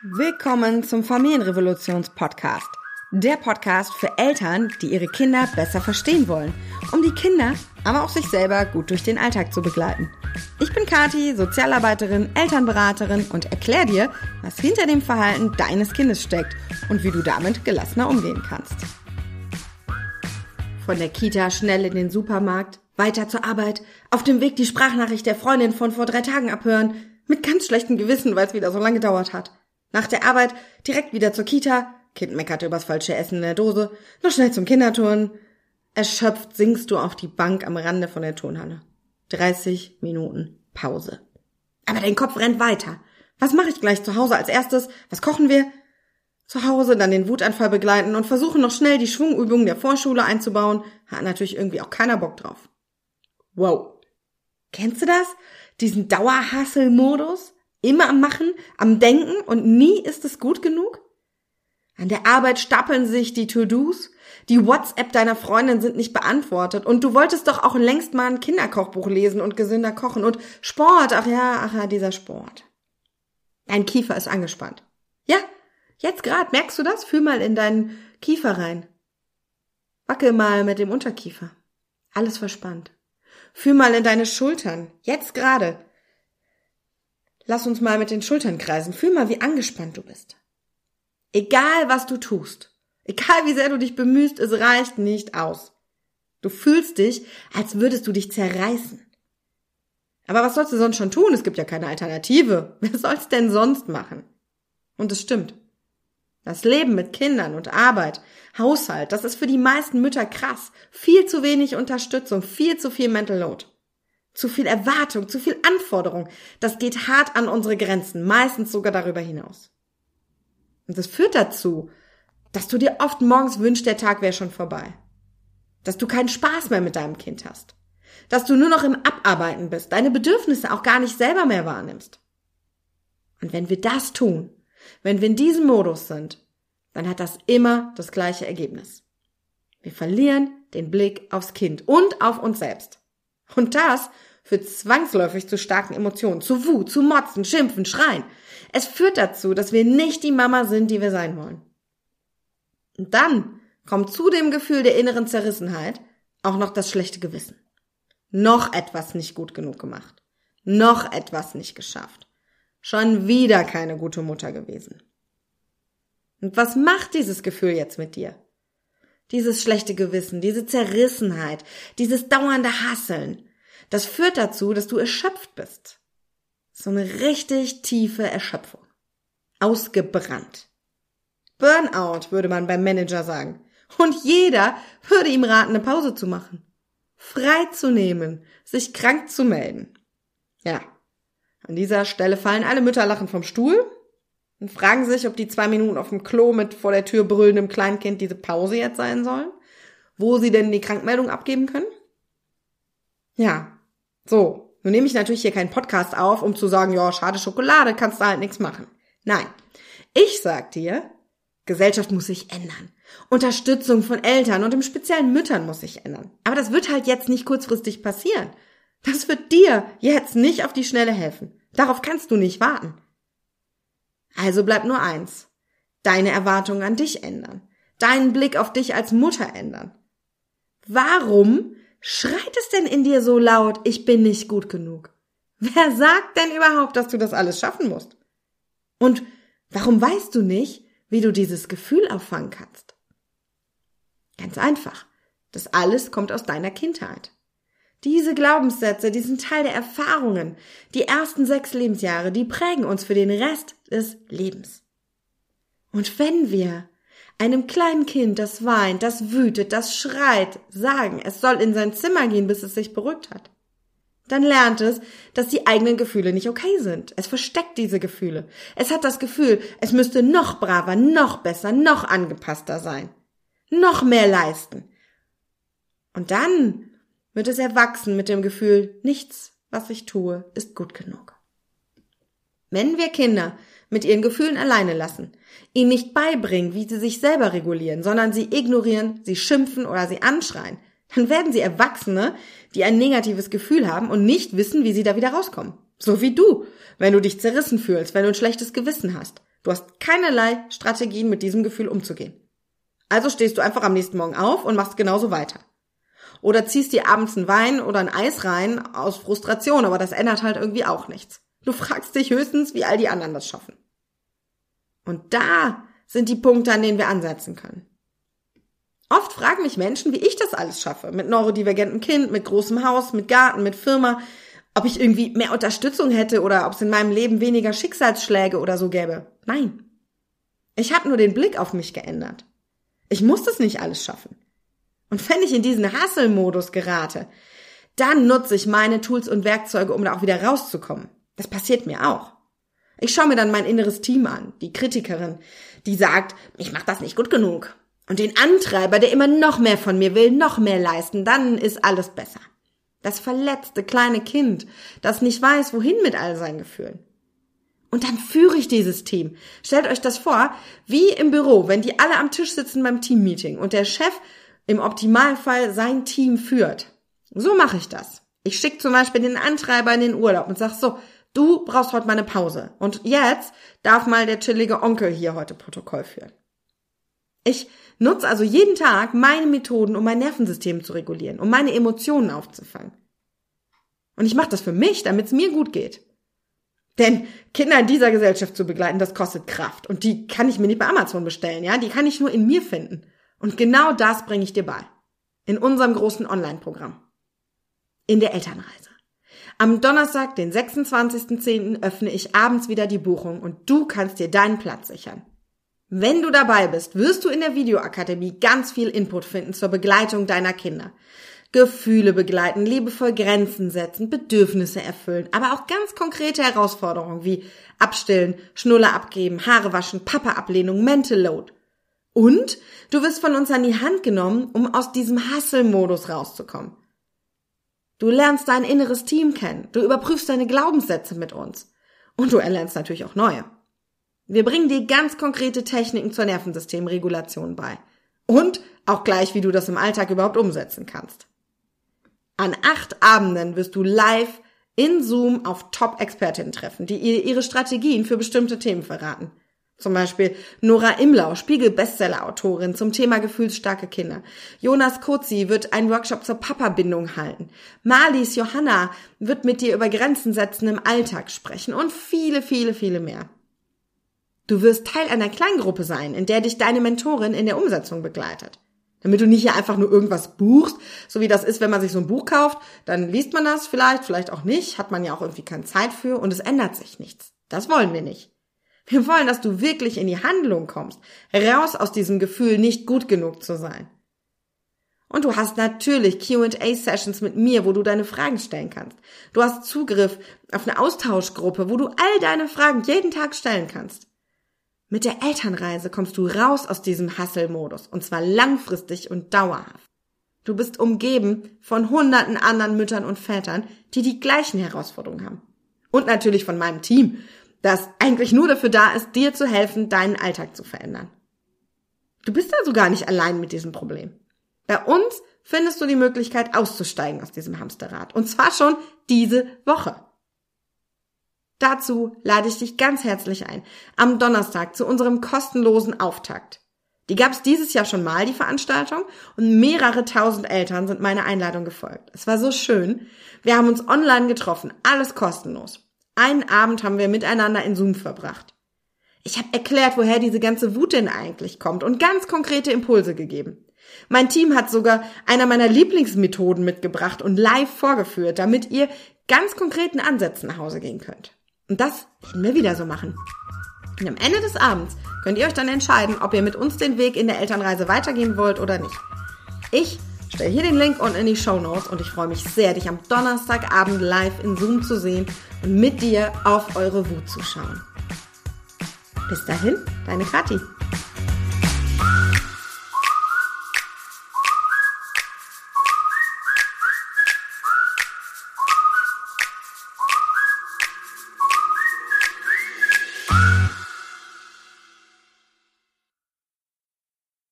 Willkommen zum Familienrevolutions-Podcast. Der Podcast für Eltern, die ihre Kinder besser verstehen wollen, um die Kinder, aber auch sich selber gut durch den Alltag zu begleiten. Ich bin Kati, Sozialarbeiterin, Elternberaterin und erkläre dir, was hinter dem Verhalten deines Kindes steckt und wie du damit gelassener umgehen kannst. Von der Kita schnell in den Supermarkt, weiter zur Arbeit, auf dem Weg die Sprachnachricht der Freundin von vor drei Tagen abhören, mit ganz schlechtem Gewissen, weil es wieder so lange gedauert hat. Nach der Arbeit direkt wieder zur Kita, Kind meckert übers falsche Essen in der Dose, noch schnell zum Kinderturnen. Erschöpft sinkst du auf die Bank am Rande von der Turnhalle. 30 Minuten Pause. Aber dein Kopf rennt weiter. Was mache ich gleich zu Hause als erstes? Was kochen wir? Zu Hause dann den Wutanfall begleiten und versuchen noch schnell die Schwungübungen der Vorschule einzubauen. Hat natürlich irgendwie auch keiner Bock drauf. Wow. Kennst du das? Diesen Dauerhassel-Modus? Immer am Machen, am Denken und nie ist es gut genug? An der Arbeit stapeln sich die To-Dos, die WhatsApp deiner Freundin sind nicht beantwortet und du wolltest doch auch längst mal ein Kinderkochbuch lesen und gesünder kochen und Sport, ach ja, ach ja, dieser Sport. Dein Kiefer ist angespannt. Ja, jetzt grad, merkst du das? Fühl mal in deinen Kiefer rein. Wackel mal mit dem Unterkiefer. Alles verspannt. Fühl mal in deine Schultern. Jetzt gerade. Lass uns mal mit den Schultern kreisen. Fühl mal, wie angespannt du bist. Egal, was du tust, egal wie sehr du dich bemühst, es reicht nicht aus. Du fühlst dich, als würdest du dich zerreißen. Aber was sollst du sonst schon tun? Es gibt ja keine Alternative. Wer soll's denn sonst machen? Und es stimmt. Das Leben mit Kindern und Arbeit, Haushalt, das ist für die meisten Mütter krass. Viel zu wenig Unterstützung, viel zu viel Mental Load zu viel Erwartung, zu viel Anforderung. Das geht hart an unsere Grenzen, meistens sogar darüber hinaus. Und das führt dazu, dass du dir oft morgens wünschst, der Tag wäre schon vorbei. Dass du keinen Spaß mehr mit deinem Kind hast. Dass du nur noch im Abarbeiten bist, deine Bedürfnisse auch gar nicht selber mehr wahrnimmst. Und wenn wir das tun, wenn wir in diesem Modus sind, dann hat das immer das gleiche Ergebnis. Wir verlieren den Blick aufs Kind und auf uns selbst. Und das führt zwangsläufig zu starken Emotionen, zu Wut, zu Motzen, Schimpfen, Schreien. Es führt dazu, dass wir nicht die Mama sind, die wir sein wollen. Und dann kommt zu dem Gefühl der inneren Zerrissenheit auch noch das schlechte Gewissen. Noch etwas nicht gut genug gemacht. Noch etwas nicht geschafft. Schon wieder keine gute Mutter gewesen. Und was macht dieses Gefühl jetzt mit dir? Dieses schlechte Gewissen, diese Zerrissenheit, dieses dauernde Hasseln. Das führt dazu, dass du erschöpft bist. So eine richtig tiefe Erschöpfung. Ausgebrannt. Burnout, würde man beim Manager sagen. Und jeder würde ihm raten, eine Pause zu machen. Frei zu nehmen, sich krank zu melden. Ja. An dieser Stelle fallen alle Mütter lachen vom Stuhl und fragen sich, ob die zwei Minuten auf dem Klo mit vor der Tür brüllendem Kleinkind diese Pause jetzt sein sollen, wo sie denn die Krankmeldung abgeben können. Ja, so, nun nehme ich natürlich hier keinen Podcast auf, um zu sagen, ja, schade Schokolade, kannst du halt nichts machen. Nein, ich sag dir, Gesellschaft muss sich ändern. Unterstützung von Eltern und im speziellen Müttern muss sich ändern. Aber das wird halt jetzt nicht kurzfristig passieren. Das wird dir jetzt nicht auf die Schnelle helfen. Darauf kannst du nicht warten. Also bleibt nur eins. Deine Erwartungen an dich ändern. Deinen Blick auf dich als Mutter ändern. Warum Schreit es denn in dir so laut, ich bin nicht gut genug? Wer sagt denn überhaupt, dass du das alles schaffen musst? Und warum weißt du nicht, wie du dieses Gefühl auffangen kannst? Ganz einfach. Das alles kommt aus deiner Kindheit. Diese Glaubenssätze, diesen Teil der Erfahrungen, die ersten sechs Lebensjahre, die prägen uns für den Rest des Lebens. Und wenn wir einem kleinen Kind, das weint, das wütet, das schreit, sagen, es soll in sein Zimmer gehen, bis es sich beruhigt hat. Dann lernt es, dass die eigenen Gefühle nicht okay sind. Es versteckt diese Gefühle. Es hat das Gefühl, es müsste noch braver, noch besser, noch angepasster sein. Noch mehr leisten. Und dann wird es erwachsen mit dem Gefühl, nichts, was ich tue, ist gut genug. Wenn wir Kinder mit ihren Gefühlen alleine lassen, ihnen nicht beibringen, wie sie sich selber regulieren, sondern sie ignorieren, sie schimpfen oder sie anschreien, dann werden sie Erwachsene, die ein negatives Gefühl haben und nicht wissen, wie sie da wieder rauskommen. So wie du, wenn du dich zerrissen fühlst, wenn du ein schlechtes Gewissen hast. Du hast keinerlei Strategien, mit diesem Gefühl umzugehen. Also stehst du einfach am nächsten Morgen auf und machst genauso weiter. Oder ziehst dir abends einen Wein oder ein Eis rein aus Frustration, aber das ändert halt irgendwie auch nichts. Du fragst dich höchstens, wie all die anderen das schaffen. Und da sind die Punkte, an denen wir ansetzen können. Oft fragen mich Menschen, wie ich das alles schaffe. Mit neurodivergentem Kind, mit großem Haus, mit Garten, mit Firma. Ob ich irgendwie mehr Unterstützung hätte oder ob es in meinem Leben weniger Schicksalsschläge oder so gäbe. Nein. Ich habe nur den Blick auf mich geändert. Ich muss das nicht alles schaffen. Und wenn ich in diesen Hustle-Modus gerate, dann nutze ich meine Tools und Werkzeuge, um da auch wieder rauszukommen. Das passiert mir auch. Ich schaue mir dann mein inneres Team an, die Kritikerin, die sagt, ich mache das nicht gut genug. Und den Antreiber, der immer noch mehr von mir will, noch mehr leisten, dann ist alles besser. Das verletzte kleine Kind, das nicht weiß, wohin mit all seinen Gefühlen. Und dann führe ich dieses Team. Stellt euch das vor, wie im Büro, wenn die alle am Tisch sitzen beim Teammeeting und der Chef im Optimalfall sein Team führt. So mache ich das. Ich schicke zum Beispiel den Antreiber in den Urlaub und sag so, du brauchst heute mal eine Pause. Und jetzt darf mal der chillige Onkel hier heute Protokoll führen. Ich nutze also jeden Tag meine Methoden, um mein Nervensystem zu regulieren, um meine Emotionen aufzufangen. Und ich mache das für mich, damit es mir gut geht. Denn Kinder in dieser Gesellschaft zu begleiten, das kostet Kraft. Und die kann ich mir nicht bei Amazon bestellen, ja? Die kann ich nur in mir finden. Und genau das bringe ich dir bei. In unserem großen Online-Programm. In der Elternreise. Am Donnerstag, den 26.10. öffne ich abends wieder die Buchung und du kannst dir deinen Platz sichern. Wenn du dabei bist, wirst du in der Videoakademie ganz viel Input finden zur Begleitung deiner Kinder. Gefühle begleiten, liebevoll Grenzen setzen, Bedürfnisse erfüllen, aber auch ganz konkrete Herausforderungen wie Abstillen, Schnuller abgeben, Haare waschen, Papa-Ablehnung, Mental Load. Und du wirst von uns an die Hand genommen, um aus diesem Hustle-Modus rauszukommen. Du lernst dein inneres Team kennen, du überprüfst deine Glaubenssätze mit uns. Und du erlernst natürlich auch neue. Wir bringen dir ganz konkrete Techniken zur Nervensystemregulation bei. Und auch gleich, wie du das im Alltag überhaupt umsetzen kannst. An acht Abenden wirst du live in Zoom auf Top-Expertinnen treffen, die ihr ihre Strategien für bestimmte Themen verraten. Zum Beispiel Nora Imlau, Spiegel-Bestseller-Autorin zum Thema gefühlsstarke Kinder. Jonas Kozi wird einen Workshop zur Papa-Bindung halten. Marlies Johanna wird mit dir über Grenzen setzen im Alltag sprechen und viele, viele, viele mehr. Du wirst Teil einer Kleingruppe sein, in der dich deine Mentorin in der Umsetzung begleitet. Damit du nicht hier einfach nur irgendwas buchst, so wie das ist, wenn man sich so ein Buch kauft, dann liest man das vielleicht, vielleicht auch nicht, hat man ja auch irgendwie keine Zeit für und es ändert sich nichts. Das wollen wir nicht. Wir wollen, dass du wirklich in die Handlung kommst, raus aus diesem Gefühl, nicht gut genug zu sein. Und du hast natürlich QA-Sessions mit mir, wo du deine Fragen stellen kannst. Du hast Zugriff auf eine Austauschgruppe, wo du all deine Fragen jeden Tag stellen kannst. Mit der Elternreise kommst du raus aus diesem Hustle-Modus und zwar langfristig und dauerhaft. Du bist umgeben von hunderten anderen Müttern und Vätern, die die gleichen Herausforderungen haben. Und natürlich von meinem Team, das eigentlich nur dafür da ist, dir zu helfen, deinen Alltag zu verändern. Du bist also gar nicht allein mit diesem Problem. Bei uns findest du die Möglichkeit auszusteigen aus diesem Hamsterrad. Und zwar schon diese Woche. Dazu lade ich dich ganz herzlich ein. Am Donnerstag zu unserem kostenlosen Auftakt. Die gab es dieses Jahr schon mal, die Veranstaltung, und mehrere tausend Eltern sind meiner Einladung gefolgt. Es war so schön. Wir haben uns online getroffen, alles kostenlos. Einen Abend haben wir miteinander in Zoom verbracht. Ich habe erklärt, woher diese ganze Wut denn eigentlich kommt und ganz konkrete Impulse gegeben. Mein Team hat sogar einer meiner Lieblingsmethoden mitgebracht und live vorgeführt, damit ihr ganz konkreten Ansätzen nach Hause gehen könnt. Und das werden wir wieder so machen. Und am Ende des Abends könnt ihr euch dann entscheiden, ob ihr mit uns den Weg in der Elternreise weitergehen wollt oder nicht. Ich stelle hier den Link unten in die Show Notes und ich freue mich sehr, dich am Donnerstagabend live in Zoom zu sehen und mit dir auf eure Wut zu schauen. Bis dahin, deine Kathi.